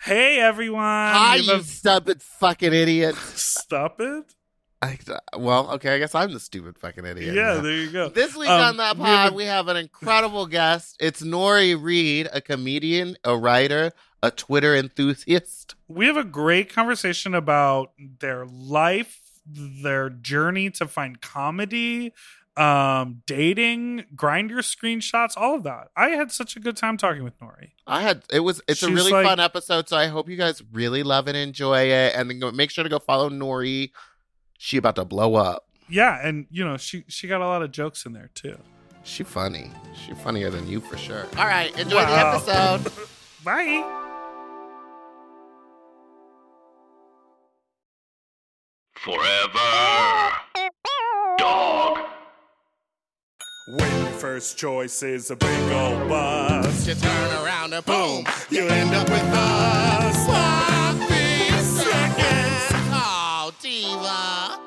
Hey everyone! Hi, you love- stupid fucking idiot. Stop it! I, well, okay, I guess I'm the stupid fucking idiot. Yeah, now. there you go. This week Um, on that pod, we have an incredible guest. It's Nori Reed, a comedian, a writer, a Twitter enthusiast. we have a great conversation about their life, their journey to find comedy, um, dating, Grindr screenshots, all of that. I had such a good time talking with Nori. I had it was it's a really like- fun episode, so I hope you guys really love and enjoy it. And then go, make sure to go follow Nori. She about to blow up. Yeah, and you know she she got a lot of jokes in there too. She funny. She funnier than you for sure. All right, enjoy Wow. the episode. Bye. Forever. First choice is a big old bus, You turn around and boom, you end up with us. sloppy seconds. Oh, diva.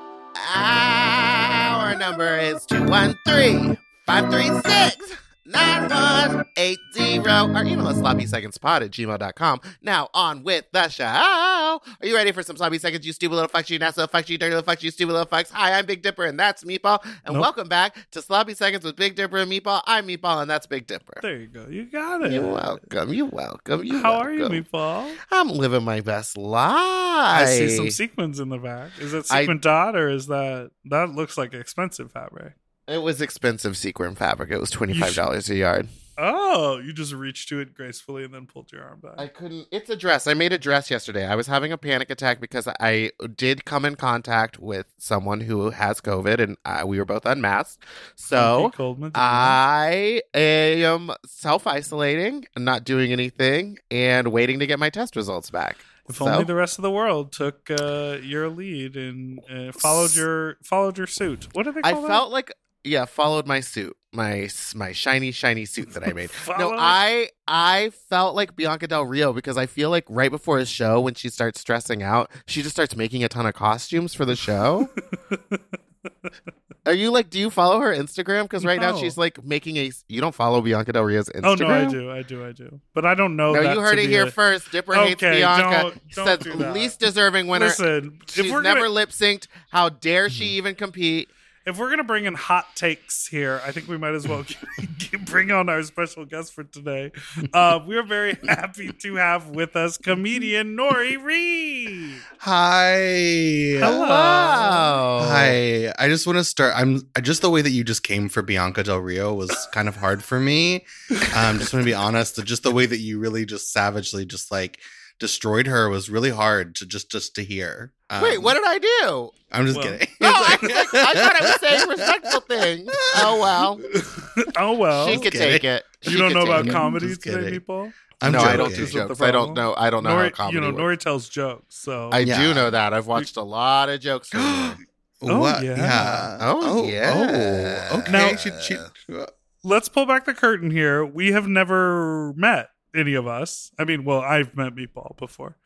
Our number is 213 536 9180. Or email us sloppysecondspot at gmail.com. Now, on with the show. Are you ready for some sloppy seconds, you stupid little fucks, you nasty little fucks, you dirty little fucks, you stupid little fucks? Hi, I'm Big Dipper, and that's Meatball. And Nope. welcome back to Sloppy Seconds with Big Dipper and Meatball. I'm Meatball, and that's Big Dipper. there you go. You got it. You're welcome. You're welcome. You're How are you, welcome. Meatball? I'm living my best life. I see some sequins in the back. Is that I- sequin dot or is that that looks like expensive fabric? It was expensive sequin fabric. It was twenty five dollars a yard. Oh, you just reached to it gracefully and then pulled your arm back. I couldn't. It's a dress. I made a dress yesterday. I was having a panic attack because I did come in contact with someone who has COVID, and uh, we were both unmasked. So Okay, Goldman, did you know? I am self isolating, not doing anything, and waiting to get my test results back. if So- only the rest of the world took uh, your lead and uh, followed your followed your suit. What do they I call felt like yeah, followed my suit, my my shiny shiny suit that I made. no, I I felt like Bianca Del Rio because I feel like right before a show when she starts stressing out, she just starts making a ton of costumes for the show. Are you like? Do you follow her Instagram? Because right now she's like making a. You don't follow Bianca Del Rio's Instagram? Oh no, I do, I do, I do. But I don't know. No, that you heard it here a- first. Dipper hates Bianca. don't- don't says do least deserving winner. Listen, She's never gonna, lip synced. How dare she mm-hmm. even compete? If we're gonna bring in hot takes here, I think we might as well bring on our special guest for today. Uh, we're very happy to have with us comedian Nori Reed. Hi. Hello. Hi. I just want to start. I'm just the way that you just came for Bianca Del Rio was kind of hard for me. Um, just want to be honest. Just the way that you really just savagely just like destroyed her was really hard to just just to hear. Um, Wait, what did I do? I'm just Well- kidding. No, I, like, I thought I was saying respectful things. Oh well, Oh well, she could take it. you don't know about it. comedy Just today, kidding. people. I'm no, I don't joking. do Is that the jokes. I don't know. I don't know how comedy you know, works. Nori tells jokes, so I do know that. I've watched a lot of jokes. Oh, What? yeah. Oh, yeah. Oh, okay. Now- she, she, let's pull back the curtain here. We have never met any of us. I mean, well, I've met Meatball before.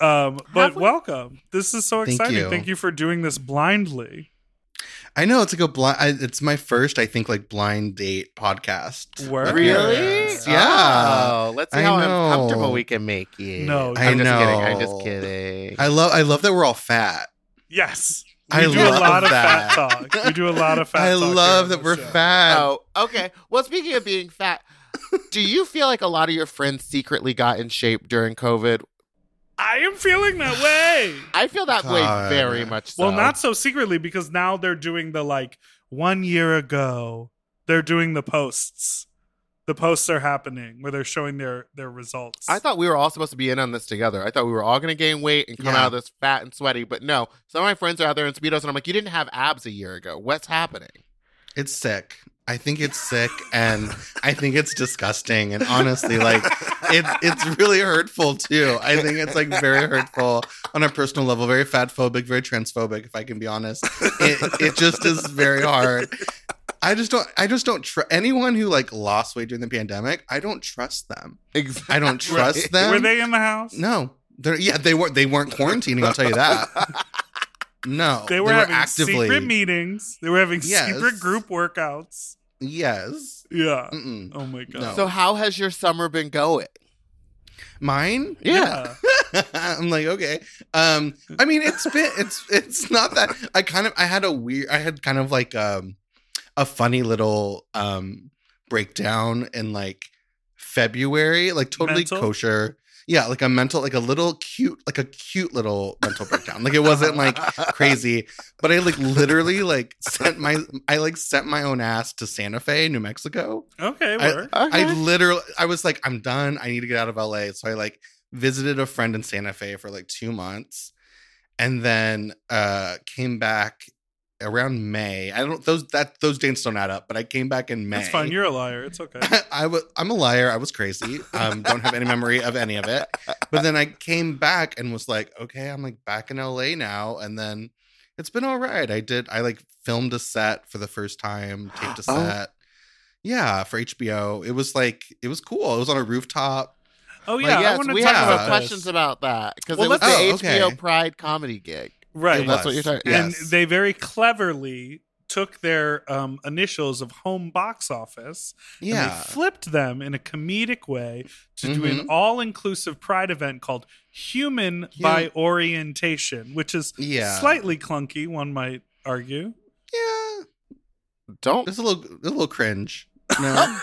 Um, but we? welcome. This is so Thank exciting. you. Thank you for doing this blindly. I know it's like a blind. I, it's my first, I think, like blind date podcast. Word. Really? Yeah. Oh, let's see I how know. uncomfortable we can make you. No, I I'm just know. kidding. I'm just kidding. I love. I love that we're all fat. Yes. We I do a love lot of that. fat talk. We do a lot of fat I talk. love that we're show. fat. Oh, okay. Well, speaking of being fat, do you feel like a lot of your friends secretly got in shape during COVID? I am feeling that way. I feel that way very much so. Well, not so secretly because now they're doing the like one year ago. They're doing the posts. The posts are happening where they're showing their their results. I thought we were all supposed to be in on this together. I thought we were all going to gain weight and come Yeah. out of this fat and sweaty. But no, some of my friends are out there in speedos, and I'm like, you didn't have abs a year ago. What's happening? It's sick. I think it's sick and I think it's disgusting. And honestly, like it's it's really hurtful too. I think it's like very hurtful on a personal level, very fat phobic, very transphobic, if I can be honest. It it just is very hard. I just don't I just don't trust anyone who like lost weight during the pandemic, I don't trust them. Exactly. I don't trust Right. them. Were they in the house? No. They're yeah, they weren't they weren't quarantining, I'll tell you that. No. They were, having secret meetings. They were having Yes. secret group workouts. Yes. Yeah. Mm-mm. Oh my god. No. So how has your summer been going? Mine? Yeah. I'm like, okay. Um, I mean, it's been it's it's not that I kind of I had a weird I had kind of like um a funny little um breakdown in like February, like totally Mental? kosher. Yeah, like a mental, like a little cute, like a cute little mental breakdown. Like it wasn't like crazy, but I like literally like sent my I like sent my own ass to Santa Fe, New Mexico. Okay, I- work. I literally, I was like, I'm done. I need to get out of LA. So I like visited a friend in Santa Fe for like two months, and then uh came back around May. I don't those that those dates don't add up, but I came back in May. That's fine. You're a liar. It's okay. I was I'm a liar. I was crazy. Um, don't have any memory of any of it. But then I came back and was like, okay, I'm like back in LA now, and then it's been all right. I did. I like filmed a set for the first time, taped a Oh. set. Yeah, for HBO. It was like it was cool. It was on a rooftop. Oh Like, yeah, I want to we talk have about questions about that because Well, it was the Oh, HBO okay. Pride comedy gig. Right. It That's what you're talking- and Yes. they very cleverly took their um, initials of home box office and Yeah. they flipped them in a comedic way to do an Mhm. all-inclusive pride event called human by orientation which is Yeah. slightly clunky one might argue Yeah. Don't It's a little a little cringe. No.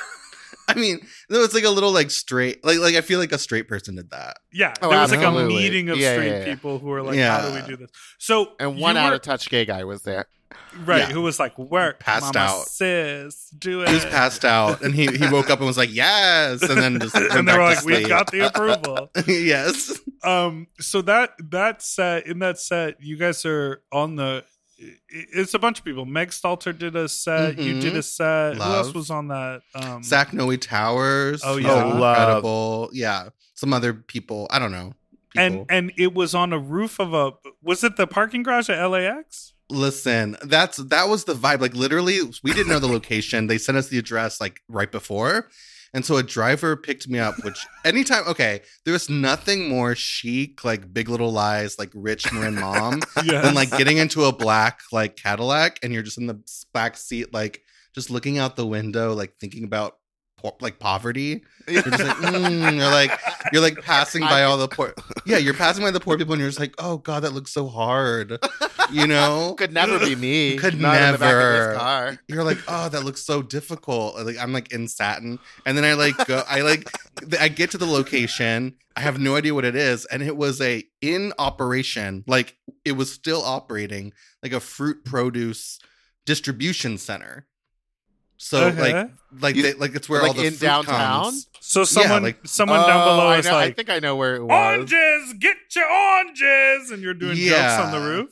I mean, no, it's like a little like straight like like I feel like a straight person did that. yeah Oh, there was like a meeting of Yeah, straight yeah, yeah. people who were like how do we do this so and one out were- of touch gay guy was there. right Yeah. who was like work Passed mama out. sis do it He was passed out and he he woke up and was like, "Yes." And then just and they back were like we got the approval yes. um so that that set in that set you guys are on the i- it's a bunch of people meg stalter did a set you Mhm. did a set who else was on that um Zach Noe Towers. Oh, was yeah. Oh, love. incredible. Yeah. Some other people. I don't know. and and it was on a roof of a was it the parking garage at lax Listen, that's that was the vibe. Like literally, we didn't know the location. They sent us the address like right before. And so a driver picked me up, which anytime, okay, there was nothing more chic, like Big Little Lies, like rich Marin mom, yeah than like getting into a black like Cadillac and you're just in the back seat, like just looking out the window, like thinking about po- like poverty. You're just like, mm, you're like, you're like passing by all the poor. Yeah, you're passing by the poor people, and you're just like, oh god, that looks so hard. You know, Could never be me. Could Not in the back of never. this car. you're like, oh, that looks so difficult. Like I'm like in satin, and then I like go, I like, I get to the location. I have no idea what it is, and it was a in operation, like it was still operating, like a fruit produce distribution center. So Okay. like, like You- they, like it's where like all the in fruit downtown? comes. so someone like- someone down Oh, below I is know- I think I know where it was. oranges get your oranges and you're doing jokes on the roof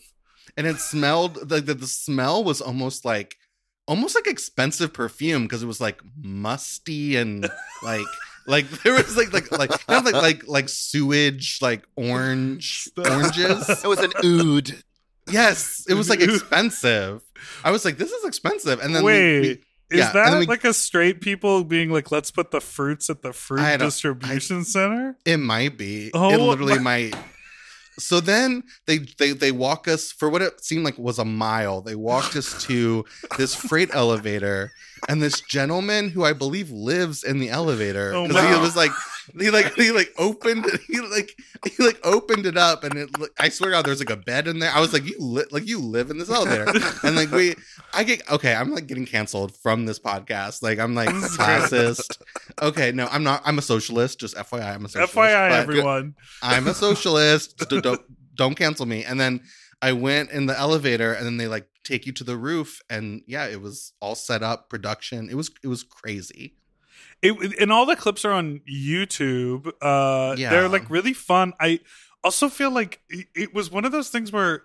and it smelled like the, the smell was almost like almost like expensive perfume because it was like musty and like like there was like like like kind of like like like sewage like orange oranges It was an oud. yes it was like expensive i was like this is expensive and then we- wait we- is yeah, and that we- like a straight people being like let's put the fruits at the fruit I distribution center It might be. Oh, it literally my- might. So then they, they they walk us for what it seemed like was a mile. They walked us to this freight elevator, and this gentleman who I believe lives in the elevator Oh, because he was like he like he like opened he like he like opened it up and it I swear God there's like a bed in there. I was like you li- like you live in this elevator and like we I get okay I'm like getting canceled from this podcast like I'm like classist okay, no, I'm not. I'm a socialist. Just FYI, I'm a socialist. FYI, everyone. I'm a socialist. D- don't don't cancel me. And then I went in the elevator, and then they like take you to the roof, and yeah, it was all set up, production. It was it was crazy. It, and all the clips are on YouTube. Uh, Yeah. They're like really fun. I also feel like it, it was one of those things where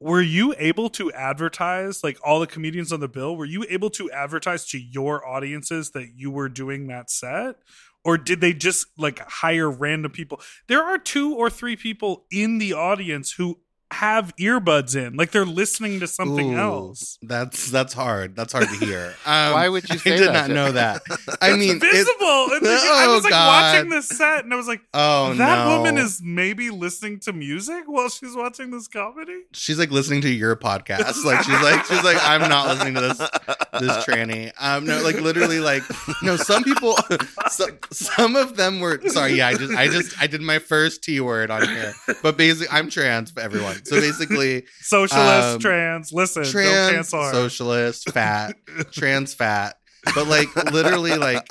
were you able to advertise like all the comedians on the bill? Were you able to advertise to your audiences that you were doing that set? Or did they just like hire random people? There are two or three people in the audience who have earbuds in, like they're listening to something Ooh, else. That's that's hard. That's hard to hear. Um, Why would you say I did that, not Jay? know that. I mean, Visible. it, And like, I Oh, was like God. watching this set, and I was like, oh that no, woman is maybe listening to music while she's watching this comedy. She's like listening to your podcast. Like she's like she's like I'm not listening to this this tranny. Um, no, like literally, like no. Some people, some, some of them were sorry. Yeah, I just I just I did my first T word on here, but basically I'm trans for everyone. So basically, Socialist, Um, trans, listen, don't trans, cancel her. socialist, fat, trans, fat. But like literally, like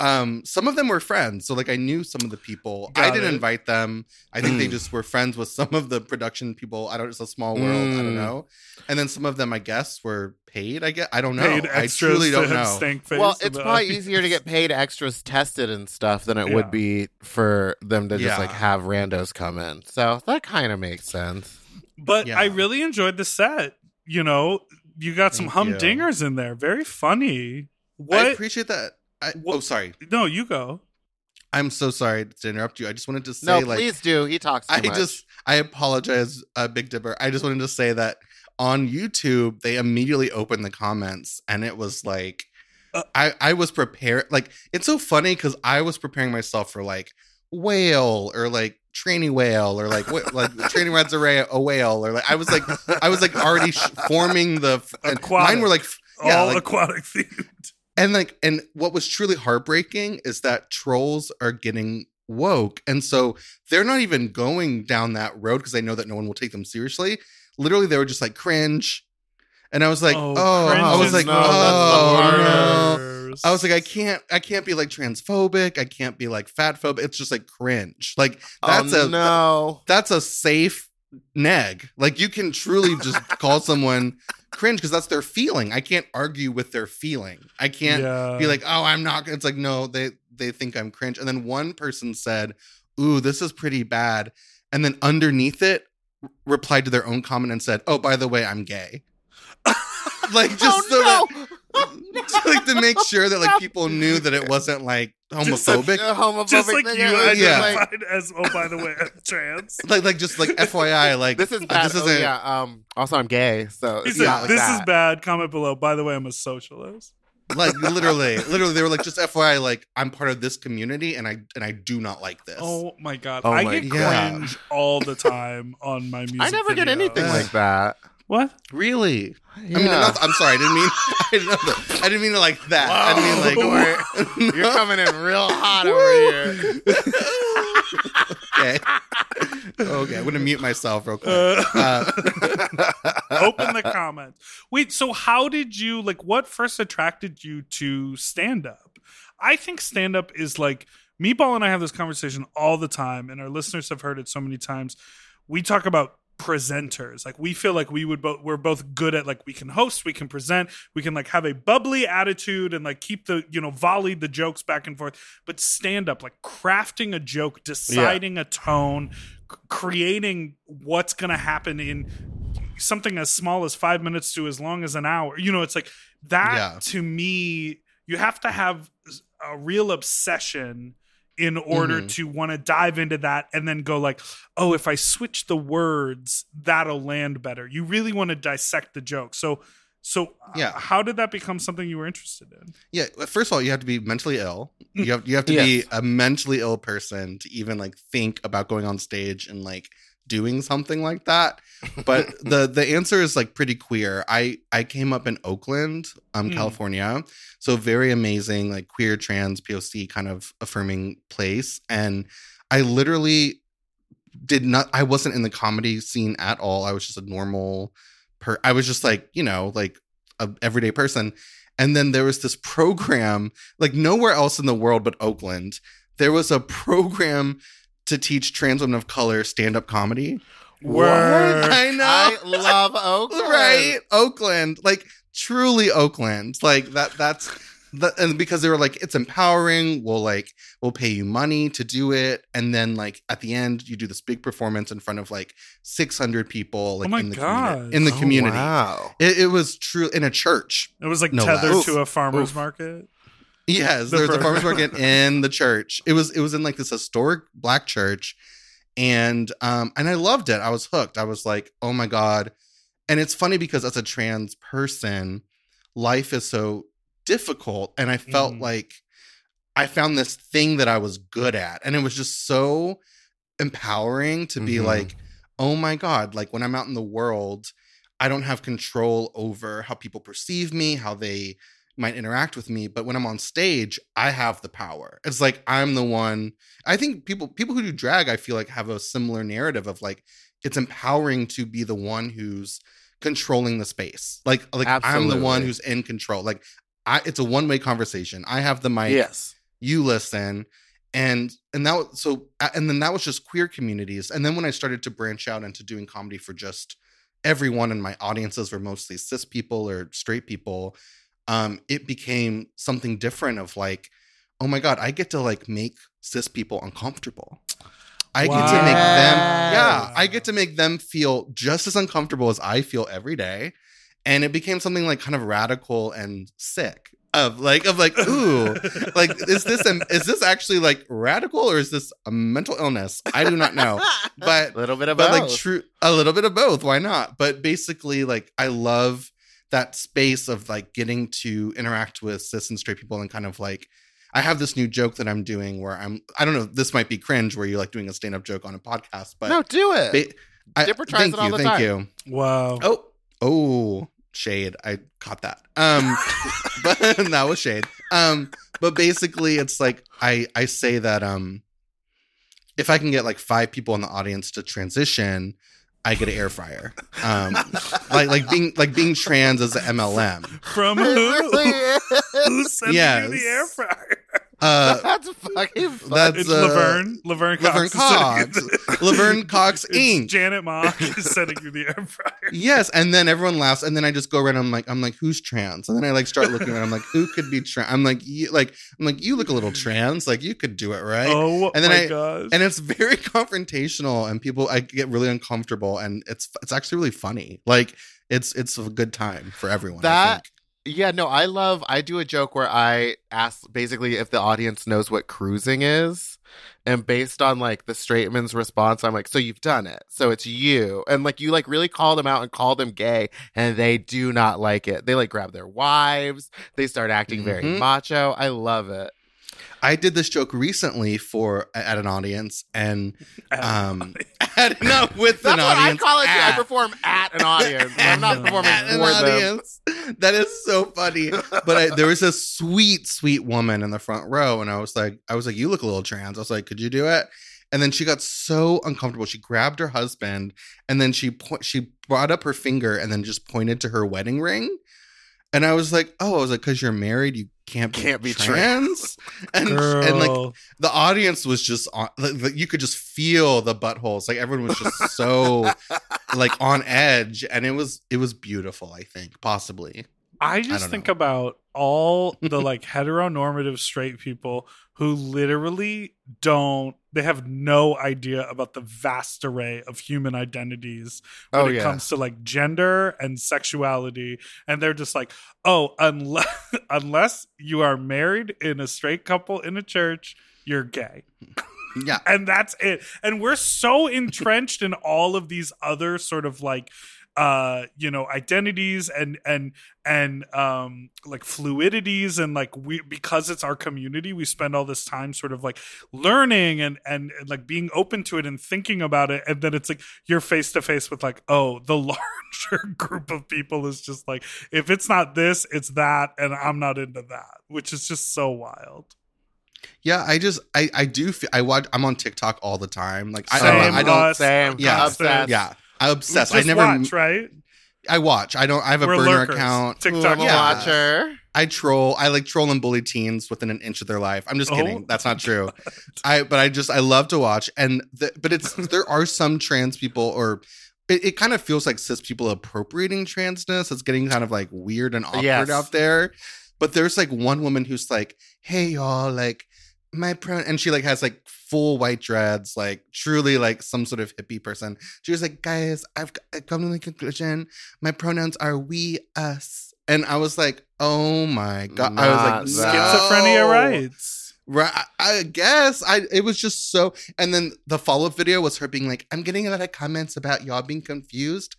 um, some of them were friends. So like I knew some of the people. I didn't it. invite them. I think they Mm. just were friends with some of the production people. I don't. It's a small world. I don't Mm. know. And then some of them, I guess, were paid. I guess I don't know. Paid I extras truly don't have know. stank well, it's probably audience. easier to get paid extras tested and stuff than it Yeah. would be for them to just Yeah. like have randos come in. So that kind of makes sense. But Yeah. I really enjoyed the set. You know, you got some Thank you. humdingers in there. Very funny. What? I appreciate that. I, What- oh, sorry. no, you go. I'm so sorry to interrupt you. I just wanted to say, no, like, please do. He talks too I much. just I apologize, uh, Big Dipper. I just wanted to say that on YouTube they immediately opened the comments and it was like Uh, I I was prepared. Like it's so funny because I was preparing myself for like whale or like tranny whale or like what like training rats a, ra- a whale or like I was like I was like already sh- forming the and Aquatic. mine were like f- yeah All like, aquatic themed. and like and what was truly heartbreaking is that trolls are getting woke and so they're not even going down that road because they know that no one will take them seriously. Literally they were just like cringe. And i was like oh, oh i was like no, that's the oh no worst. i was like i can't i can't be like transphobic i can't be like fat phobic it's just like cringe like oh, that's oh, a no. that's a safe neg. Like you can truly just call someone cringe because that's their feeling. I can't argue with their feeling. I can't Yeah. be like, oh, I'm not. It's like no, they they think I'm cringe. And then one person said, "Ooh, this is pretty bad," and then underneath it r- replied to their own comment and said, "Oh, by the way, I'm gay." like oh, just oh, so no. That just, like to make sure that like people knew that it wasn't like Just such homophobic. A homophobic just like thing. you It was just Yeah. as oh by the way I'm trans. like like just like FYI, like this is uh, bad. This oh, isn't yeah. Um. Also, I'm gay, so it's said, not like "This that. is bad." Comment below. By the way, I'm a socialist. like literally literally they were like just fyi like i'm part of this community and i and i do not like this Oh my god, Oh I my get God. cringe all the time on my music. I never get anything like that. What? really i mean Yeah. not, i'm sorry i didn't mean i didn't, know that. I didn't mean it like that i mean like You're coming in real hot over here. okay okay i'm gonna mute myself real quick Uh, uh, open the comments. Wait, so how did you like? What first attracted you to stand up? I think stand up is like Meatball and I have this conversation all the time, and our listeners have heard it so many times. We talk about presenters like we feel like we would both we're both good at like we can host we can present we can like have a bubbly attitude and like keep the you know volley the jokes back and forth but stand up like crafting a joke deciding a tone c- creating what's gonna happen in something as small as five minutes to as long as an hour you know it's like that Yeah. to me you have to have a real obsession in order Mhm. to want to dive into that and then go like oh if i switch the words that'll land better. You really want to dissect the joke. So so Yeah. yeah. how did that become something you were interested in? Yeah first of all you have to be mentally ill. You have you have to be a mentally ill person to even like think about going on stage and like doing something like that. But the the answer is like pretty queer. I i came up in oakland um Mm. california. So very amazing like queer trans poc kind of affirming place. And i literally did not i wasn't in the comedy scene at all. I was just a normal per i was just like you know like a everyday person. And then there was this program, like nowhere else in the world but Oakland, there was a program to teach trans women of color stand up comedy. Word. I know. I love Oakland. right oakland like truly oakland like that that's the, and because they were like it's empowering we'll like we'll pay you money to do it and then like at the end you do this big performance in front of like 600 people like Oh my in the God. community in the Oh, community wow. it, it was true in a church It was like No tethered less. to a farmer's Oof. market. Yes, The there was a farmers market in the church. It was it was in like this historic black church, and um and I loved it. I was hooked. I was like, oh my god. And it's funny because as a trans person, life is so difficult, and I felt Mhm. like I found this thing that I was good at, and it was just so empowering to be Mhm. like, oh my god, like when I'm out in the world, I don't have control over how people perceive me, how they might interact with me but when i'm on stage i have the power. It's like i'm the one i think people people who do drag i feel like have a similar narrative of like it's empowering to be the one who's controlling the space. Like like i'm the one who's in control. Like i it's a one-way conversation. I have the mic yes. you listen. And and that so and then that was just queer communities. And then when i started to branch out into doing comedy for just everyone and my audiences were mostly cis people or straight people um it became something different of like oh my god i get to like make cis people uncomfortable. I get to make them yeah i get to make them feel just as uncomfortable as i feel every day. And it became something like kind of radical and sick of like of like ooh like is this an, is this actually like radical or is this a mental illness? I do not know. But a little bit of but both. like true a little bit of both why not? But basically like i love that space of like getting to interact with cis and straight people and kind of like i have this new joke that i'm doing where i'm i don't know this might be cringe where you're like doing a stand-up joke on a podcast but no, do it. ba- I- Dipper tries thank it all you the thank time. you Wow. Oh, oh, shade. I caught that. Um, but that was shade. Um, but basically, it's like I I say that um, if I can get like five people in the audience to transition, I get an air fryer. Um, like like being like being trans as an MLM. From who? really. Who sent Yes. you the air fryer? Uh, That's fucking fun. That's, It's uh, Laverne. Laverne Cox. Laverne Cox. you the- Laverne Cox It's Inc. Janet Mock is sending you the air fryer. Yes, and then everyone laughs, and then I just go around. I'm like, I'm like, who's trans? And then I like start looking around. I'm like, who could be trans? I'm like, you, like, I'm like, you look a little trans. Like, you could do it, right? Oh And then my I- gosh. and it's very confrontational and people i get really uncomfortable and it's it's actually really funny like it's it's a good time for everyone I That- think. Yeah, no, I love. I do a joke where I ask basically if the audience knows what cruising is, and based on like the straight man's response, I'm like, "So you've done it, so it's you," and like you like really call them out and call them gay, and they do not like it. They like grab their wives, they start acting very Mhm. macho. I love it. I did this joke recently for at an audience and um at, not with That's an what I call it. too. I perform at an audience. I'm not performing at an them. audience. That is so funny. But I, there was a sweet, sweet woman in the front row, and I was like, I was like, you look a little trans. I was like, could you do it? And then she got so uncomfortable. She grabbed her husband, and then she po- she brought up her finger and then just pointed to her wedding ring. And I was like, oh, I was like, because you're married, you can't be Can't be trans. and Girl. and like the audience was just on like, like, you could just feel the buttholes like everyone was just so like on edge and it was it was beautiful i think possibly I just don't think know. about all the like heteronormative straight people who literally don't they have no idea about the vast array of human identities when Oh it yeah. comes to like gender and sexuality. And they're just like oh unless unless you are married in a straight couple in a church you're gay. Yeah. And that's it. And we're so entrenched in all of these other sort of like uh you know identities and and and um like fluidities and like we because it's our community we spend all this time sort of like learning and and, and like being open to it and thinking about it and then it's like you're face to face with like oh the larger group of people is just like if it's not this it's that and i'm not into that which is just so wild yeah i just i i do feel i watch i'm on tiktok all the time like i, I, don't- I don't Same. Yeah. Obsessed. yeah i obsess We i just never watch right i watch i don't i have a We're burner lurkers. account TikTok I'm a Yeah. watcher. I troll. I like troll and bully teens within an inch of their life. I'm just Oh. kidding. That's not true. I but I just I love to watch and the, but it's there are some trans people or it, it kind of feels like cis people appropriating transness. It's getting kind of like weird and awkward Yes. out there. But there's like one woman who's like, "Hey y'all, like my pro," and she like has like full white dreads, like truly like some sort of hippie person. She was like, "Guys, I've come to the conclusion my pronouns are we us," and I was like, "Oh my god!" I was like. Schizophrenia "No." rights. Right, I I guess I. It was just so. And then the follow up video was her being like, "I'm getting a lot of comments about y'all being confused.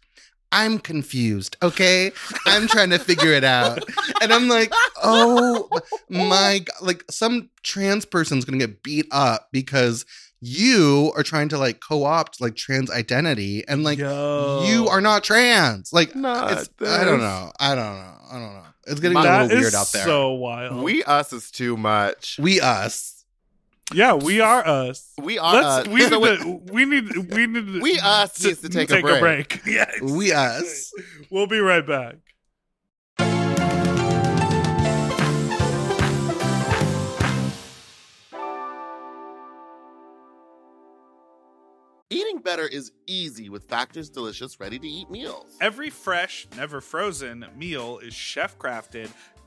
I'm confused. Okay, I'm trying to figure it out." And I'm like, "Oh my god!" Like some trans person's gonna get beat up because you are trying to like co-opt like trans identity, and like Yo. you are not trans. Like Not it's, I don't know. I don't know. I don't know. It's getting My- a little weird out there. so wild. We us is too much. we us. Yeah, we are us. We are Let's. us. we, So need to, we need. We need. We us needs to take a break. Yes, We us. We'll be right back. Eating better is easy with Factor's delicious ready to eat meals. Every fresh, never frozen meal is chef crafted,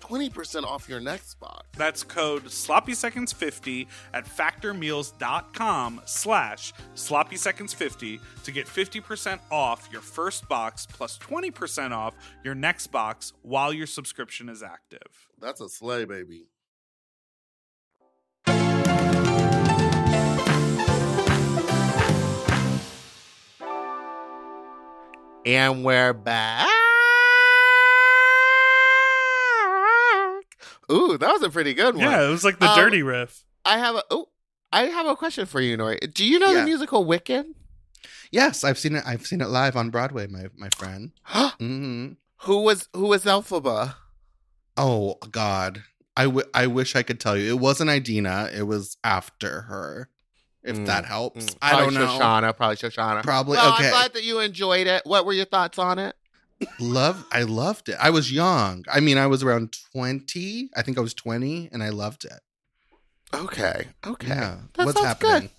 20% off your next box. That's code sloppyseconds50 at factormeals.com slash sloppyseconds50 to get 50% off your first box plus 20% off your next box while your subscription is active. That's a slay, baby. And we're back. Ooh, that was a pretty good one. Yeah, it was like the Um, dirty riff. I have a oh, I have a question for you, Nori. Do you know Yeah. the musical Wicked? Yes, I've seen it. I've seen it live on Broadway, my my friend. hmm who was who was Elphaba? Oh God, I, w- I wish I could tell you. It wasn't Idina. It was after her. If Mm, that helps, Mm, I don't know. Shoshana, probably Shoshana. Probably Well, okay. I'm glad that you enjoyed it. What were your thoughts on it? Love. I loved it. I was young. I mean, I was around twenty. I think I was twenty, and I loved it. Okay, okay. Yeah. That What's happening? good.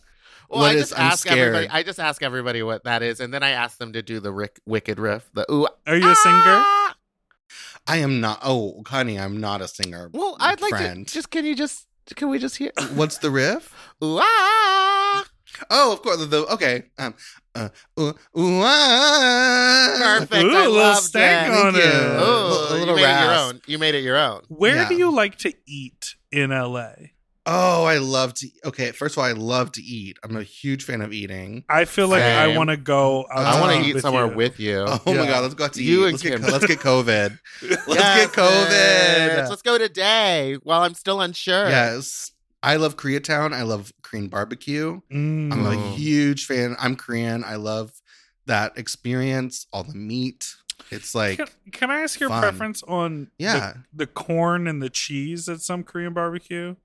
Well, What I is- just I'm ask everybody. I just ask everybody what that is, and then I ask them to do the Rick, Wicked riff. The ooh. Are you a singer? ah! I am not. Oh, honey, I'm not a singer. Well, I'd like friend. to. Just can you just can we just hear? What's the riff? Ooh, ah! Oh, of course. The, okay. Um. Uh. Ooh, ooh, ah. Perfect. Ooh, I a little loved stank it. on Thank it. you. Oh, A you little made it your rasp. own. You made it your own. Where Yeah. do you like to eat in LA? Oh, I love to. Okay, first of all, I love to eat. I'm a huge fan of eating. I feel like I Same. want to go. I want Uh, to eat with somewhere you. with you. Oh Yeah. my god, let's go out to You eat. and Let's get, Kim. let's get COVID. Let's Yes, get COVID. bitch. Let's go today while I'm still unsure. Yes, I love Koreatown. I love Korean barbecue. Mm. I'm a Mm. huge fan. I'm Korean. I love that experience. All the meat. It's like Can, can I ask your fun. preference on Yeah. the, the corn and the cheese at some Korean barbecue?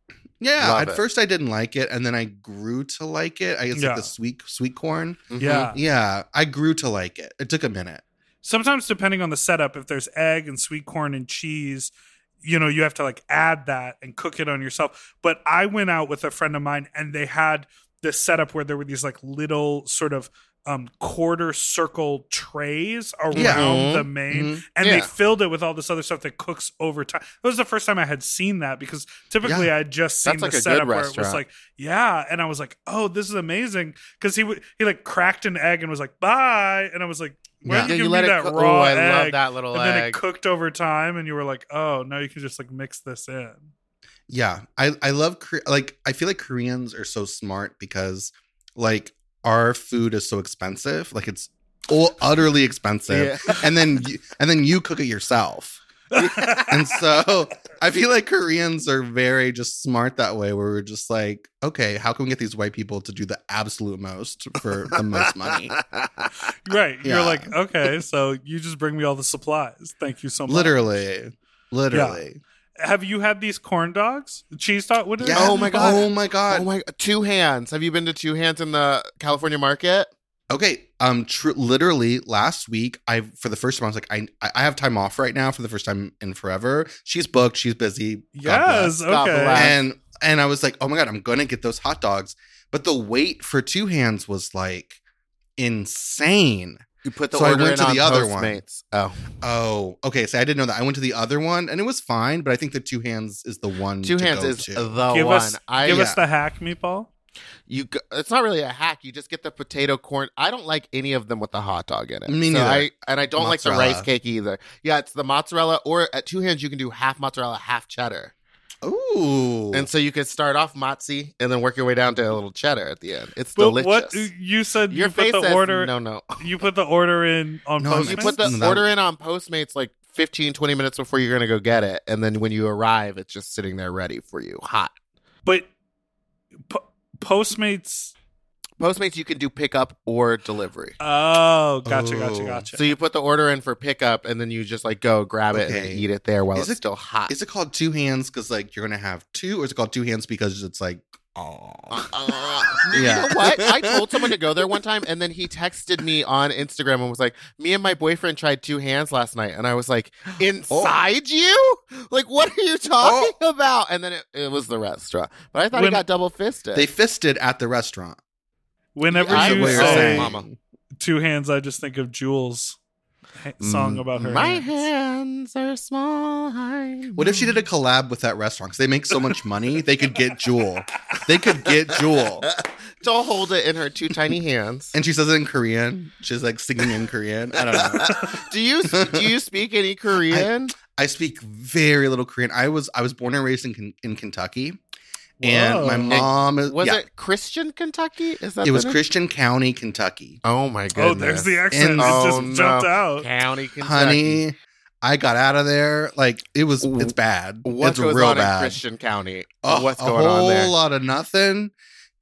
yeah. Love at it. first, I didn't like it, and then I grew to like it. I guess Yeah. like the sweet sweet corn. Mhm. Yeah. Yeah, I grew to like it. It took a minute. Sometimes, depending on the setup, if there's egg and sweet corn and cheese, you know, you have to like add that and cook it on yourself. But I went out with a friend of mine and they had this setup where there were these like little sort of um quarter circle trays around Yeah. The main Mhm. and they filled it with all this other stuff that cooks over time. It was the first time I had seen that because typically Yeah. I had just seen That's the a good setup where it was like, yeah, and I was like, oh, this is amazing because he would he like cracked an egg and was like, bye, and I was like, why Yeah. did Yeah, you, you let it that cook. raw Oh, I egg? love that little and then it cooked over time, and you were like, oh, now you can just like mix this in. Yeah, I I love Kore- like I feel like Koreans are so smart because like our food is so expensive, like it's all utterly expensive, Yeah. and then you, and then you cook it yourself, and so I feel like Koreans are very just smart that way, where we're just like, okay, how can we get these white people to do the absolute most for the most money? right. You're like, okay, so you just bring me all the supplies. Thank you so much. Literally, literally. Have you had these corn dogs? Cheese dog? What is Yeah. Oh, oh my God. Oh my god. Oh my! Two hands. Have you been to Two Hands in the California market? Okay. Um. Tr- literally, last week, I for the first time I was like, I I have time off right now for the first time in forever. She's booked. She's busy. God Yes. bless. Okay. bless. And and I was like, oh my god, I'm gonna get those hot dogs. But the wait for two hands was like insane. You put the So I order went in to on the other one. Oh, Oh, okay. So I didn't know that. I went to the other one and it was fine, but I think the two hands is the one. Two to Hands go is to. the give one. us, I give yeah. us the hack, meatball. You. go- It's not really a hack. You just get the potato corn. I don't like any of them with the hot dog in it. Me So. I and I don't like the rice cake either. Yeah, it's the mozzarella. Or at Two Hands, you can do half mozzarella, half cheddar, Ooh. and so you could start off mozzie and then work your way down to a little cheddar at the end. It's But delicious. what you said? Your you put face the says order. no, no. You put the order in on No, Postmates. You put the No, order in on Postmates like 15, 20 minutes before you're going to go get it. And then when you arrive, it's just sitting there ready for you, hot. but po- Postmates. Postmates, you can do pickup or delivery. Oh, gotcha, gotcha, Oh. gotcha. So you put the order in for pickup and then you just like go grab it and Okay. then eat it there while Is it's it- still hot. is it called two hands because like you're gonna have two, or is it called two hands because it's like oh Uh, Yeah. You know what? I told someone to go there one time, and then he texted me on Instagram and was like, "Me and my boyfriend tried two hands last night," and I was like, "Inside you? Like, what are you talking about?" And then it, it was the restaurant, but I thought When- he got double fisted. they fisted at the restaurant. Whenever I you what you're say saying. Mama. two hands, I just think of Jewel's ha- song Mm, about her. My hands. hands are small. I What if she did a collab with that restaurant? Because they make so much money, they could get Jewel. They could get Jewel. to hold it in her two tiny hands. And she says it in Korean. She's like singing in Korean. I don't know. do you do you speak any Korean? I speak very little Korean. I was I was born and raised in in Kentucky, and my mom is Was yeah, it Christian Kentucky? Is that it was name? Christian County, Kentucky. Oh my oh, goodness! Oh, there's the accent. And- it Oh, just um, no. jumped out. County Kentucky. Honey, I got out of there. Like it was, it's bad. What it's goes real on bad. in Christian County? Oh, What's going on there? A whole lot of nothing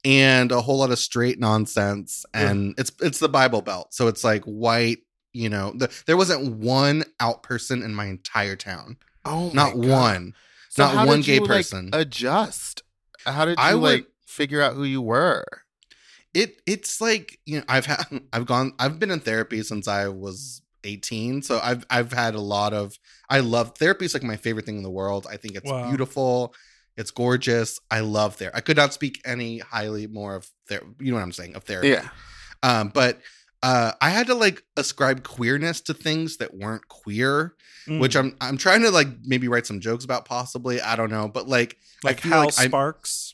and a whole lot of straight nonsense and it's it's the bible belt so it's like white you know the, there wasn't one out person in my entire town Oh, my not God. one So not one gay you, like, person. adjust. How did you I would- like figure out who you were? it it's like you know i've had i've gone i've been in therapy since i was 18 so i've i've had a lot of i love therapy is like my favorite thing in the world i think it's Wow. beautiful it's gorgeous i love therapy i could not speak any highly more of ther- you know what i'm saying of therapy Yeah. um but uh i had to like ascribe queerness to things that weren't queer Mm. which i'm i'm trying to like maybe write some jokes about possibly i don't know but like like how like I'm- Sparks.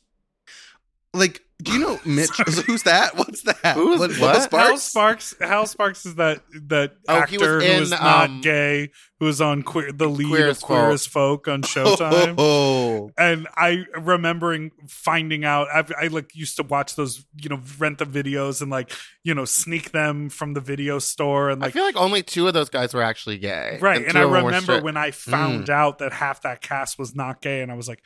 like do you know Mitch. Who's that? What's that? Who's What- what? Sparks? Hal Sparks. Hal Sparks is that that Oh, he was actor who in, was not um, gay, who was on queer, the lead Queer of as Queer Folk. as Folk on Showtime. Oh, and I remembering finding out I, I like used to watch those you know rent the videos and like you know sneak them from the video store and like, I feel like only two of those guys were actually gay. right and, two I of them were remember when I found out that half that cast was not gay and I was like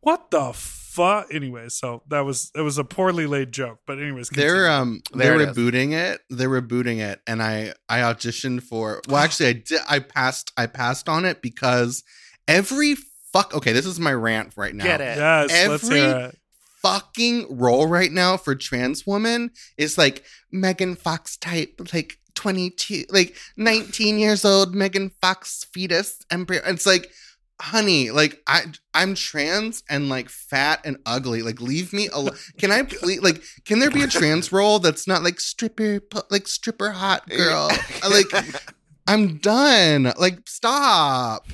what the fuck anyway so that was it was a poorly laid joke but anyways they're um they're There it is. rebooting it. They're rebooting it, and I I auditioned for. Well, actually, I did. I passed. I passed on it because every fuck. Okay, this is my rant right now. Get it. yes let's every- hear it fucking role right now for trans women is like Megan Fox type, like 22, like 19 years old Megan Fox fetus embryo. It's like, honey, like I I'm trans and like fat and ugly. Like leave me alone. Can I please like can there be a trans role that's not like stripper like stripper hot girl? like I'm done. Like stop.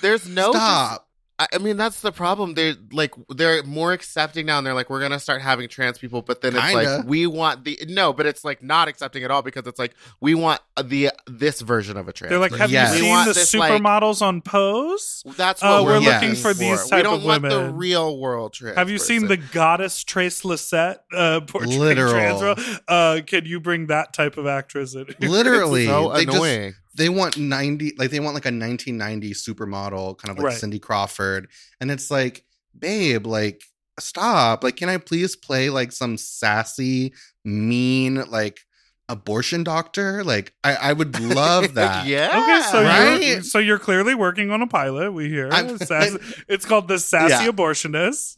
There's no stop. I I mean, that's the problem. They're like they're more accepting now, and they're like, we're gonna start having trans people, but then it's Kinda. like we want the no, but it's like not accepting at all because it's like we want the this version of a trans. they're like have Yes. you We seen want the this, like- supermodels on Pose that's Uh, what we're we're, looking for these We type don't of want the real world trans. Have you seen the goddess Trace Lysette uh, portraying Literal. trans role? Uh, can you bring that type of actress in? Literally. so they just annoying? They want 90 like they want like a 1990 supermodel kind of like Right. cindy crawford and it's like babe like stop like can i please play like some sassy mean like abortion doctor like i i would love that yeah. Okay, so you're so you're clearly working on a pilot. We hear I'm- Sass- it's called the Sassy Yeah. Abortionist.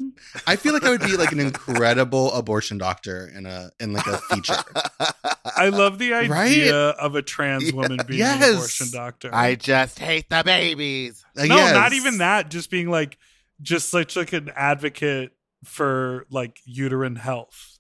i feel like i would be like an incredible abortion doctor in a in like a feature I love the idea Right? of a trans woman being an abortion doctor. I just hate the babies. Uh, no, yes. not even that. Just being like, just such like an advocate for like uterine health.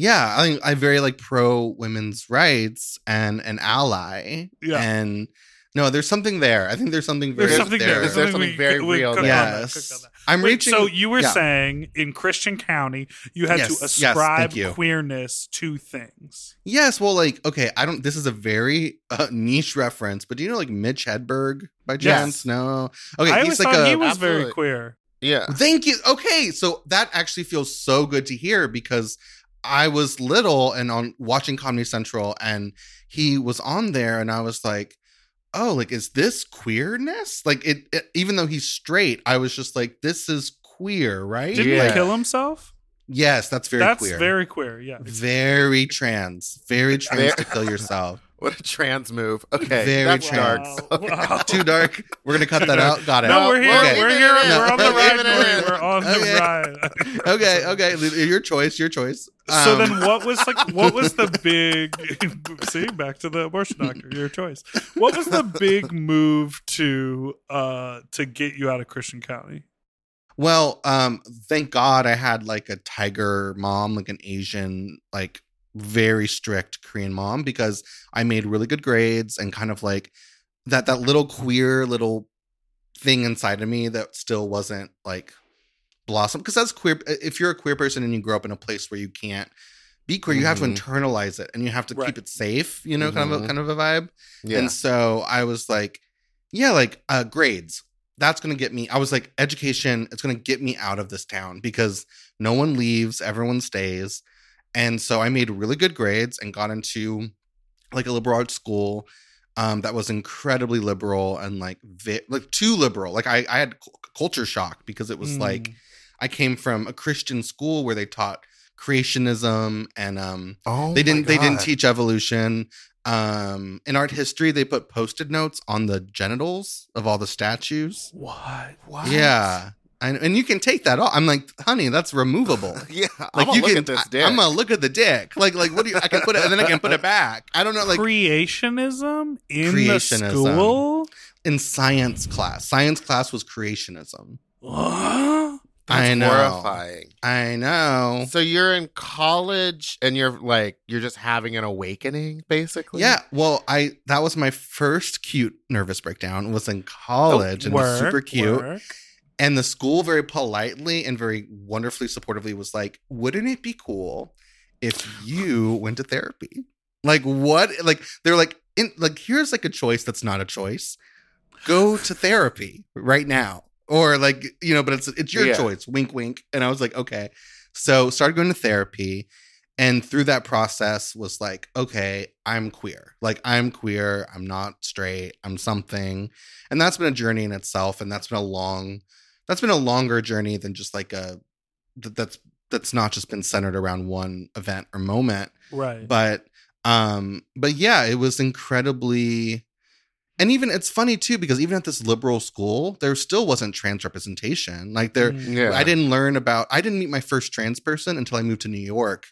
Yeah i think i very like pro women's rights and an ally Yeah. and no there's something there i think there's something very There's something there. There's There's something we- very we real cooked there. yes cooked on that. i'm Wait, reaching so you were yeah. saying in Christian County you had Yes, to ascribe thank you. queerness to things. Yes, well, like, okay, I don't. This is a very uh, niche reference, but do you know like Mitch Hedberg by Yes. chance? No. Okay, I he's always like thought a. he was very queer. Yeah. Thank you. Okay, so that actually feels so good to hear because I was little and on watching Comedy Central, and he was on there, and I was like, oh, like, is this queerness? Like, it, it even though he's straight, I was just like, this is queer, right? Did Yeah. he kill himself? Yes, that's very That's queer. very queer. Yeah. very trans. Very trans to kill yourself. What a trans move. Okay. Very that's trans. dark. Wow. Wow. Too dark. We're gonna cut that out. Got it. No, we're here. Okay. We're here. No. We're on the Okay. ride. Leave it in. We're on the Okay. ride. okay, okay. Your choice. Your choice. So Um, then, what was like? What was the big? see, back to the abortion doctor. Your choice. What was the big move to uh to get you out of Christian County? Well, um, thank God I had like a tiger mom, like an Asian, like very strict Korean mom, because I made really good grades and kind of like that that little queer little thing inside of me that still wasn't like blossom. Because as queer, if you're a queer person and you grow up in a place where you can't be queer, you have to Mhm. internalize it and you have to Right. keep it safe. You know, kind of a kind of a vibe. Yeah. And so I was like, yeah, like uh grades. That's going to get me. I was like, education, it's going to get me out of this town because no one leaves, everyone stays. And so I made really good grades and got into like a liberal arts school um that was incredibly liberal and like vi- like too liberal. Like I I had cu- culture shock because it was Mm. like I came from a Christian school where they taught creationism and um oh, they didn't they didn't teach evolution um in art history they put post-it notes on the genitals of all the statues what? What? yeah and, and you can take that off i'm like honey that's removable Yeah. like I'm gonna you look can at this dick. I, dick. am gonna look at the dick like like what do you i can put it and then i can put it back i don't know like creationism in Creationism. the school. in science class science class was creationism What? That's I know. horrifying. i know So you're in college and you're like you're just having an awakening, basically. yeah well i that was my first cute nervous breakdown was in college and it was super cute work. And the school very politely and very wonderfully supportively was like, wouldn't it be cool if you went to therapy. Like what? Like they're like in like here's like a choice that's not a choice. Go to therapy right now. Or like, you know, but it's it's your Yeah. choice. Wink wink. And I was like, okay. So started going to therapy and through that process was like, okay, I'm queer. Like I'm queer, I'm not straight, I'm something. And that's been a journey in itself and that's been a long that's been a longer journey than just like a that, that's that's not just been centered around one event or moment Right. but um but yeah it was incredibly and even it's funny too because even at this liberal school there still wasn't trans representation like there Mm. Yeah. i didn't learn about i didn't meet my first trans person until i moved to new york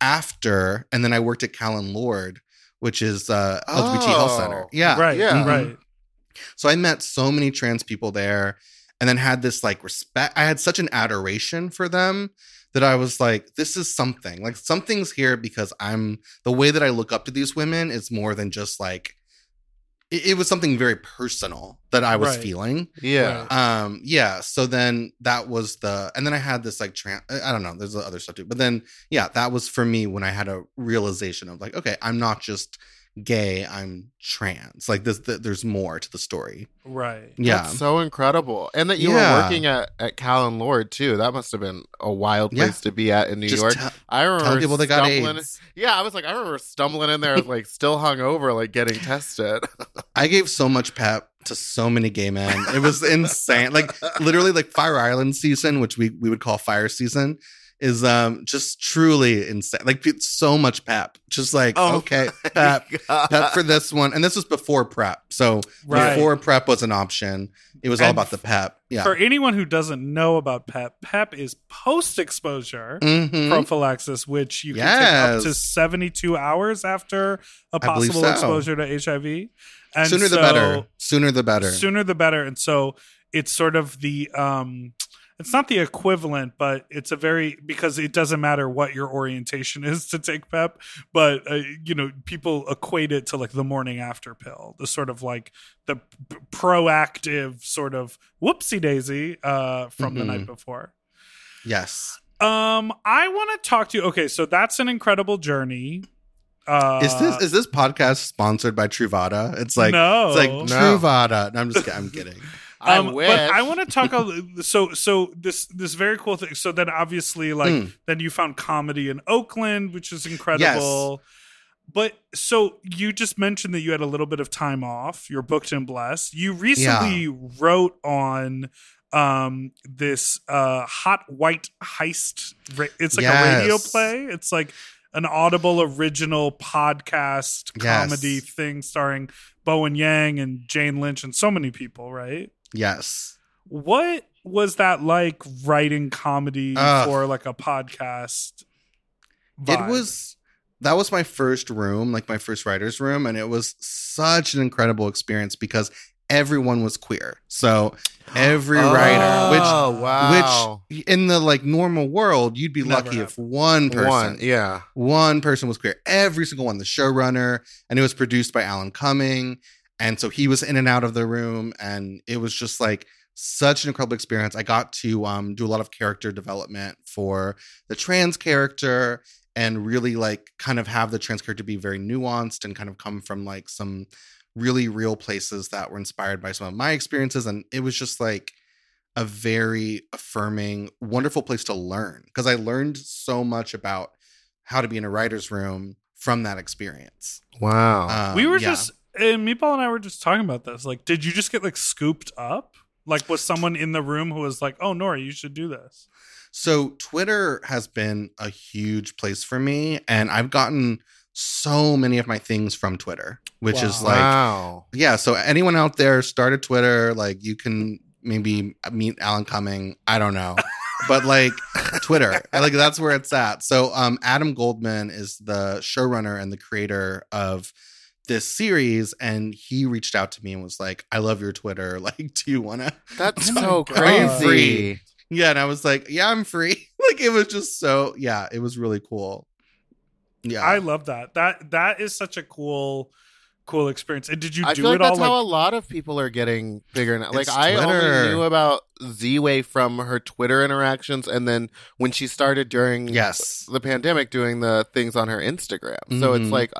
after and then i worked at Callen-Lorde which is uh lgbt health center Oh, yeah Right. Yeah. Right. so I met so many trans people there and then had this like respect. I had such an adoration for them that I was like, this is something. Like something's here because I'm the way that I look up to these women is more than just like it, it was something very personal that I was Right. feeling. yeah. Um, yeah. So then that was the, and then I had this like, tran I don't know, there's other stuff too. But then, yeah, that was for me when I had a realization of like, okay, I'm not just gay, I'm trans. Like this, th- there's more to the story. Right. Yeah. That's so incredible. And that you Yeah. were working at, at Callen-Lorde too. That must have been a wild Yeah. place to be at in New Just York. tell- I remember people they got stumbling- AIDS. Yeah, I was like, I remember stumbling in there, like still hung over, like getting tested. I gave so much pep to so many gay men. It was insane. Like literally like Fire Island season, which we, we would call fire season, is um just truly insane. Like so much pep. Just like, Oh okay, pep. Pep for this one. And this was before prep. So Right. before prep was an option. It was all about the pep. Yeah. For anyone who doesn't know about PEP, PEP is post exposure Mhm. prophylaxis, which you can take up to 72 hours after a possible so. exposure to HIV. And Sooner the better. Sooner the better. Sooner the better. And so it's sort of the um it's not the equivalent, but it's a very because it doesn't matter what your orientation is to take PEP, but uh, you know people equate it to like the morning after pill, the sort of like the p- proactive sort of whoopsie daisy uh, from the Mhm. night before. yes. Um, I want to talk to you. Okay, so that's an incredible journey. Uh, Is this is this podcast sponsored by Truvada? It's like No. it's like No. Truvada. No, I'm just. I'm kidding. I um, wish. But I want to talk. A, so so this this very cool thing. So then obviously like Mm. then you found comedy in Oakland, which is incredible. But so you just mentioned that you had a little bit of time off. You're booked and blessed. You recently wrote on um this uh hot white heist it's like a radio play it's like an audible original podcast Yes. comedy thing starring bowen yang and jane lynch and so many people right Yes. what was that like writing comedy Ugh. for like a podcast It was that was my first room, like my first writer's room, and it was such an incredible experience because everyone was queer. So every oh, writer, which Oh, wow. which in the like normal world, you'd be Never lucky if one person, One, yeah. one person was queer. Every single one, the showrunner, and it was produced by Alan Cumming. And so he was in and out of the room, and it was just like such an incredible experience. I got to um, do a lot of character development for the trans character and really like kind of have the trans character be very nuanced and kind of come from like some really real places that were inspired by some of my experiences. And it was just like a very affirming, wonderful place to learn because I learned so much about how to be in a writer's room from that experience. Wow. Um, we were yeah. just and Meatball and I were just talking about this. Like, did you just get like scooped up? Like, was someone in the room who was like, "Oh, Nori, you should do this"? So Twitter has been a huge place for me, and I've gotten so many of my things from Twitter, which is like, wow. yeah. So anyone out there, start a Twitter. Like you can maybe meet Alan Cumming. I don't know, but like Twitter, like that's where it's at. So um, Adam Goldman is the showrunner and the creator of this series, and he reached out to me and was like, "I love your Twitter. Like, do you want to?" That's so crazy. Yeah, and I was like, "Yeah, I'm free." like it was just so yeah, it was really cool. Yeah, I love that. That that is such a cool cool experience. And did you I do feel like it all that's how like a lot of people are getting bigger now. Like It's I only knew about Ziwe from her Twitter interactions, and then when she started during Yes. the pandemic doing the things on her Instagram. So it's Mhm. like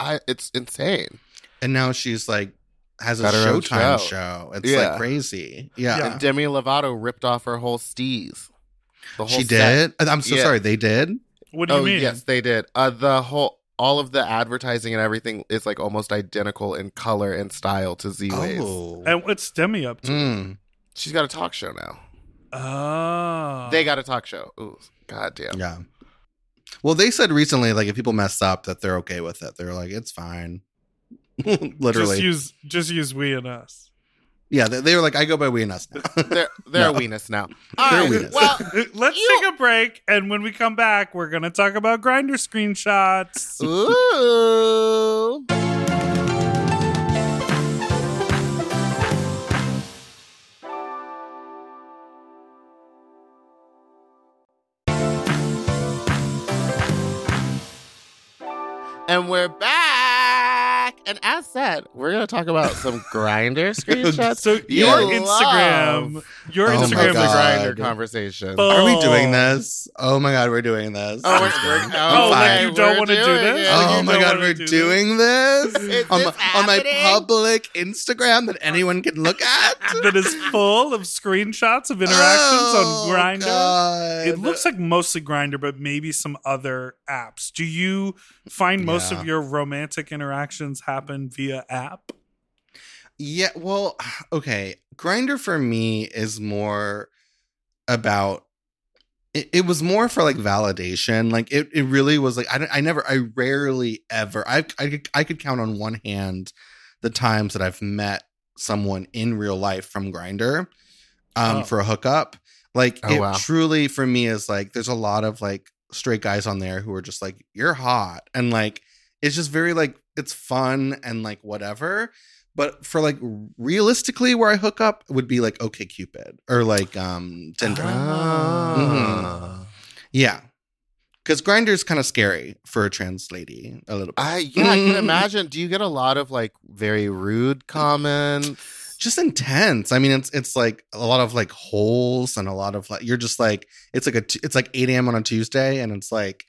I, I it's insane. And now she's like has a Got her own Showtime show. show. It's Yeah. like crazy. Yeah. Yeah. And Demi Lovato ripped off her whole steez. The whole She set. did. I'm so Yeah. sorry. They did. what do you oh mean? yes, they did. Uh, the whole all of the advertising and everything is like almost identical in color and style to Ziwe's. Oh. And what's Demi up to? Mm. She's got a talk show now. Oh. They got a talk show. Ooh, goddamn. Yeah. Well, they said recently, like if people mess up, that they're okay with it. They're like, it's fine. Literally. just use just use we and us. yeah, they, they were like, I go by we and us now. They're they're No. a weenus now. They're right, weenus. Well, Let's You- take a break, and when we come back, we're gonna talk about Grindr screenshots. ooh. And we're back. And as said, we're going to talk about some Grindr screenshots. So You your love- Instagram, your Oh Instagram Instagram the is Grindr conversation. Full. Are we doing this? Oh my god, we're doing this. Oh, we're- we're- I'm Oh, like fine. you don't want to do doing this? Oh like, Oh my god, we're do doing this Is on, this my, on my public Instagram that anyone can look at. that is full of screenshots of interactions Oh, on Grindr. God. It looks like mostly Grindr, but maybe some other apps. Do you find most Yeah. of your romantic interactions happen via app? Yeah, well, okay. Grindr for me is more about it, it was more for like validation. Like it, it really was like I, don't- I never I rarely ever I I could, I could count on one hand the times that I've met someone in real life from Grindr um Oh. for a hookup. Like Oh, it wow. truly for me is like there's a lot of like straight guys on there who are just like you're hot and like it's just very like it's fun and like whatever but for like realistically where i hook up would be like OkCupid or like um tinder Ah. yeah because Grindr's kind of scary for a trans lady a little bit I yeah, I can imagine. Do you get a lot of like very rude comments? just intense i mean it's it's like a lot of like holes and a lot of like you're just like it's like a it's like 8 a.m on a tuesday and it's like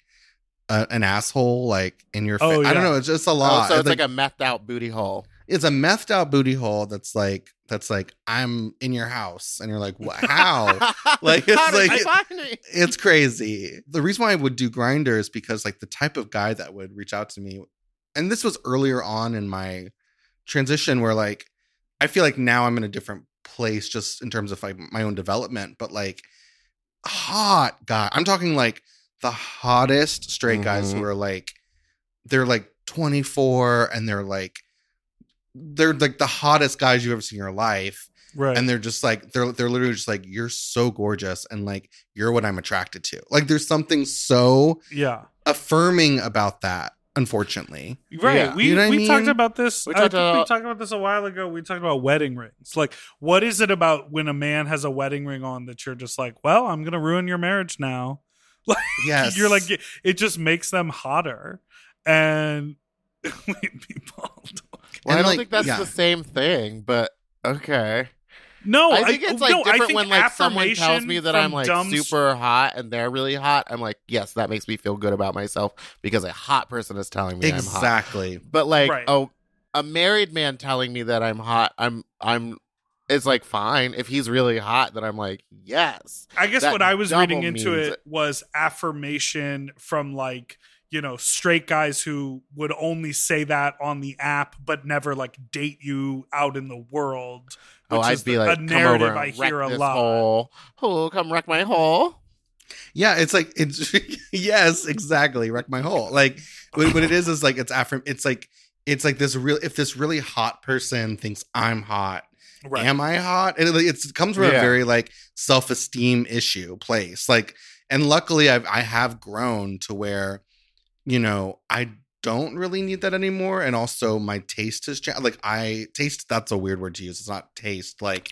a, an asshole like in your face Oh, i don't know it's just a Oh, lot so it's like, a methed out booty hole. it's a methed out booty hole that's like that's like I'm in your house and you're like "Wha- how Like, it's How like- you find me? it's crazy the reason why I would do Grindr is because like the type of guy that would reach out to me and this was earlier on in my transition where like I feel like now I'm in a different place just in terms of like my own development but like hot guy I'm talking like the hottest straight guys Mhm. who are like they're like 24 and they're like they're like the hottest guys you've ever seen in your life Right. and they're just like they're they're literally just like you're so gorgeous and like you're what I'm attracted to. Like there's something so yeah. affirming about that. Unfortunately, Right. Yeah. We You know what I we talked about this. We I talked think we talked about this a while ago. We talked about wedding rings. Like, what is it about when a man has a wedding ring on that you're just like, well, I'm gonna ruin your marriage now. Like, yes, you're like, it, it just makes them hotter. And wait, people. Well, I don't like, think that's yeah. the same thing, but okay. No, I think it's like no, different when like someone tells me that I'm like dumb- super hot and they're really hot. I'm like, yes, that makes me feel good about myself because a hot person is telling me I'm hot. exactly. But like, Right. oh, a married man telling me that I'm hot, I'm I'm it's like fine. If he's really hot, then I'm like, yes. I guess That what I was reading into it it. was affirmation from like you know straight guys who would only say that on the app but never like date you out in the world. Oh, which I'd is be the- like, a come narrative over I wreck hear a lot. hole. Oh, come wreck my hole. Yeah, it's like it's yes, exactly. Wreck my hole. Like what, what it is is like it's affirm. It's like it's like this real. If this really hot person thinks I'm hot, Right. am I hot? And it, it's, it comes from a very like self esteem issue place. Like, and luckily I've I have grown to where, you know, I don't really need that anymore. And also my taste has changed. Like I taste. That's a weird word to use. It's not taste. Like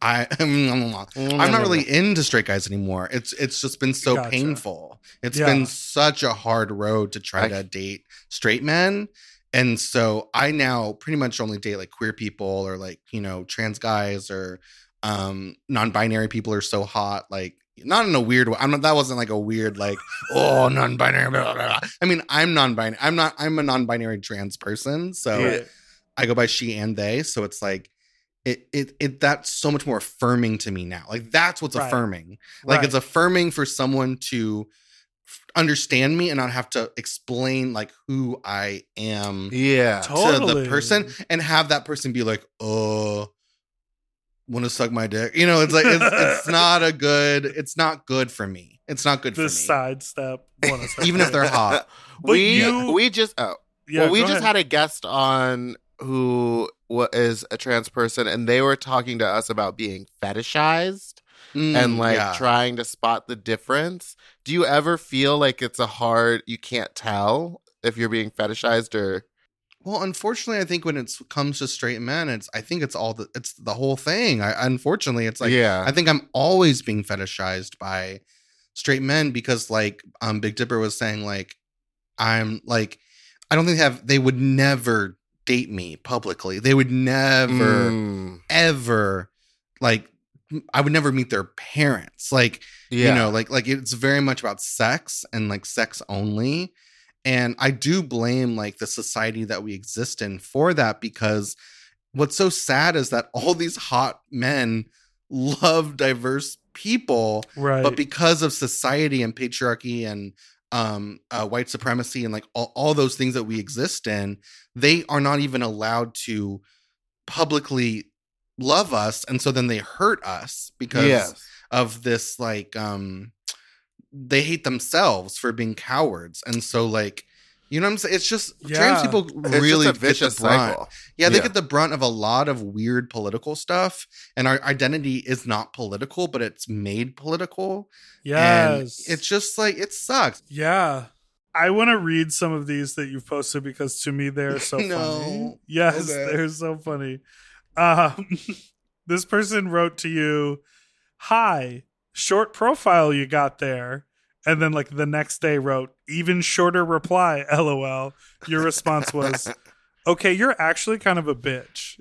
I. I'm not mm-hmm. really into straight guys anymore. It's it's just been so Gotcha. painful. It's Yeah. been such a hard road to try I- to date straight men. And so I now pretty much only date like queer people or like, you know, trans guys or um non-binary people are so hot like not in a weird way. I'm not that wasn't like a weird like oh non-binary blah, blah, blah. I mean, I'm non-binary. I'm not I'm a non-binary trans person. So Yeah. I go by she and they. So it's like it it it that's so much more affirming to me now. Like that's what's Right. affirming. Like Right. it's affirming for someone to understand me and not have to explain like who I am Yeah. to Totally. the person and have that person be like, uh, "Oh, want to suck my dick?" You know, it's like it's, it's not a good. It's not good for me. It's not good the for me. sidestep. wanna. Even if they're hot. But we you- we just oh yeah, well we just ahead. had a guest on who wa- a trans person and they were talking to us about being fetishized Mm, and like yeah. trying to spot the difference. Do you ever feel like it's a hard you can't tell if you're being fetishized or Well, unfortunately, I think when it comes to straight men, it's I think it's all the it's the whole thing. I unfortunately, it's like yeah. I think I'm always being fetishized by straight men because like um Big Dipper was saying like I'm like I don't think they have they would never date me publicly. They would never Mm, ever like I would never meet their parents. Like yeah. you know like like it's very much about sex and like sex only and i do blame like the society that we exist in for that because what's so sad is that all these hot men love diverse people right. but because of society and patriarchy and um uh, white supremacy and like all, all those things that we exist in they are not even allowed to publicly love us and so then they hurt us because yes. of this like um they hate themselves for being cowards and so like you know what i'm saying it's just Yeah. trans people really just a vicious get the brunt. cycle. yeah they Yeah. get the brunt of a lot of weird political stuff and our identity is not political but it's made political and it's just like it sucks Yeah. I want to read some of these that you've posted because to me they're so No. funny. Yes, Okay. they're so funny. Um, this person wrote to you, "Hi, short profile you got there." And then like the next day wrote, "Even shorter reply, LOL." Your response was, "Okay, you're actually kind of a bitch."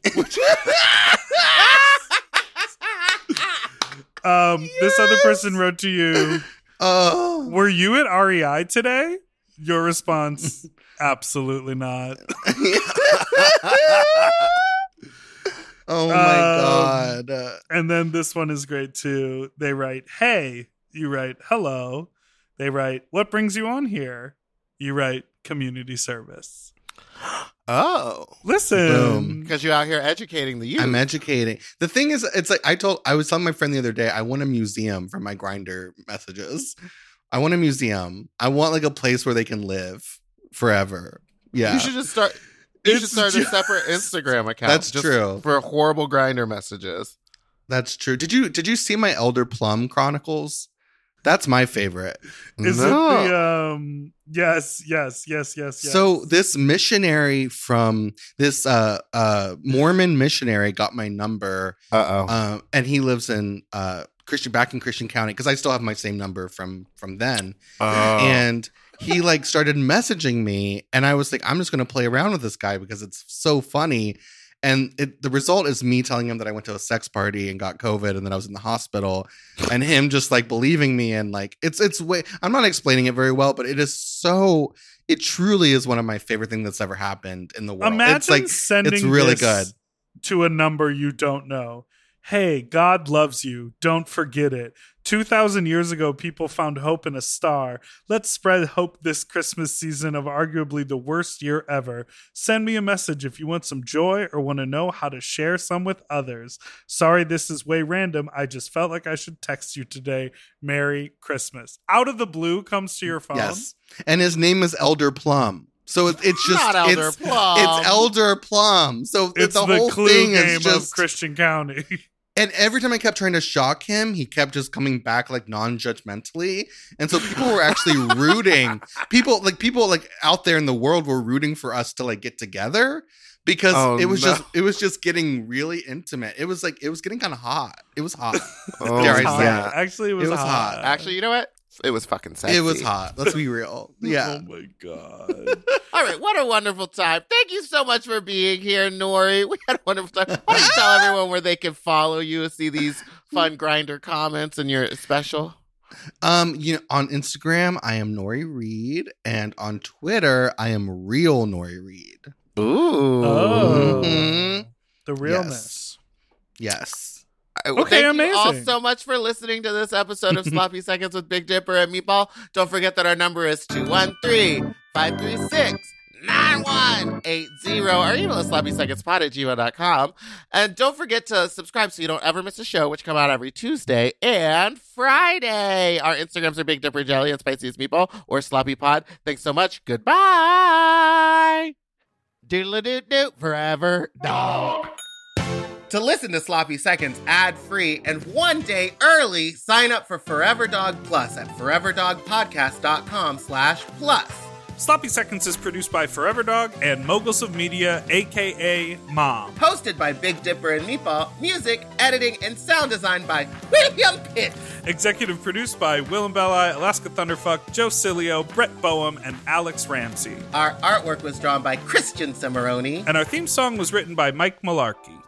Um, this other person wrote to you, oh Were you at REI today? Your response, absolutely not. Oh my Um, god Uh, And then this one is great too. They write, Hey, you write, Hello. They write, What brings you on here? You write, Community service. Oh. Listen. Because you're out here educating the youth. I'm educating. The thing is, it's like I told I was telling my friend the other day, I want a museum for my Grindr messages. I want a museum. I want like a place where they can live forever. Yeah. You should just start you should It's start a separate Instagram account. That's just true. For horrible Grindr messages. That's true. Did you did you see my Elder Plum Chronicles? That's my favorite. Is No. it the um yes, yes, yes, yes, yes. So this missionary from this uh uh Mormon missionary got my number Uh oh. uh, and he lives in uh Christian back in Christian County because I still have my same number from from then. Oh. and he like started messaging me and i was like i'm just going to play around with this guy because it's so funny and it, the result is me telling him that i went to a sex party and got covid and then i was in the hospital and him just like believing me and like it's it's way i'm not explaining it very well but it is so it truly is one of my favorite things that's ever happened in the world Imagine it's like sending it's really good. to a number you don't know. Hey, God loves you. Don't forget it. 2,000 years ago, people found hope in a star. Let's spread hope this Christmas season of arguably the worst year ever. Send me a message if you want some joy or want to know how to share some with others. Sorry, this is way random. I just felt like I should text you today. Merry Christmas. Out of the blue comes to your phone. yes and his name is elder plum so it, it's just Not Elder it's, Plum. it's elder plum so It's the, the, whole clue thing game is just of Christian County. And every time I kept trying to shock him, he kept just coming back like non-judgmentally. And so people were actually rooting. People like people like out there in the world were rooting for us to like get together because Oh, it was no. just it was just getting really intimate. It was like it was getting kind of hot. It was hot. Oh, Dare I It was hot. it? Actually, it was, It was hot. hot. Actually, you know what? It was fucking sexy. It was hot. Let's be real. Yeah. Oh my god. All right, what a wonderful time. Thank you so much for being here, Nori. We had a wonderful time. Why don't you tell everyone where they can follow you, and see these fun Grindr comments and your special? Um, you know, on Instagram, I am Nori Reed, and on Twitter, I am real Nori Reed. Ooh. Oh. Mhm. The realness. Yes. Well, Okay, Thank you all so much for listening to this episode of Sloppy Seconds with Big Dipper and Meatball. Don't forget that our number is 213 536 9180 or email us sloppysecondspot at gmail.com. And don't forget to subscribe so you don't ever miss a show, which come out every Tuesday and Friday. Our Instagrams are Big Dipper Jelly and Spiciest Meatball or Sloppy Pod. Thanks so much. Goodbye. Doodle doo doo forever dog. To listen to Sloppy Seconds ad free and one day early, sign up for Forever Dog Plus at foreverdogpodcast.com slash plus. Sloppy Seconds is produced by Forever Dog and Moguls of Media, aka Mom. Hosted by Big Dipper and Meatball, music, editing, and sound design by William Pitt. Executive produced by Willam Belli, Alaska Thunderfuck, Joe Cilio, Brett Boehm, and Alex Ramsey. Our artwork was drawn by Christian Cimarroni. And our theme song was written by Mike Malarkey.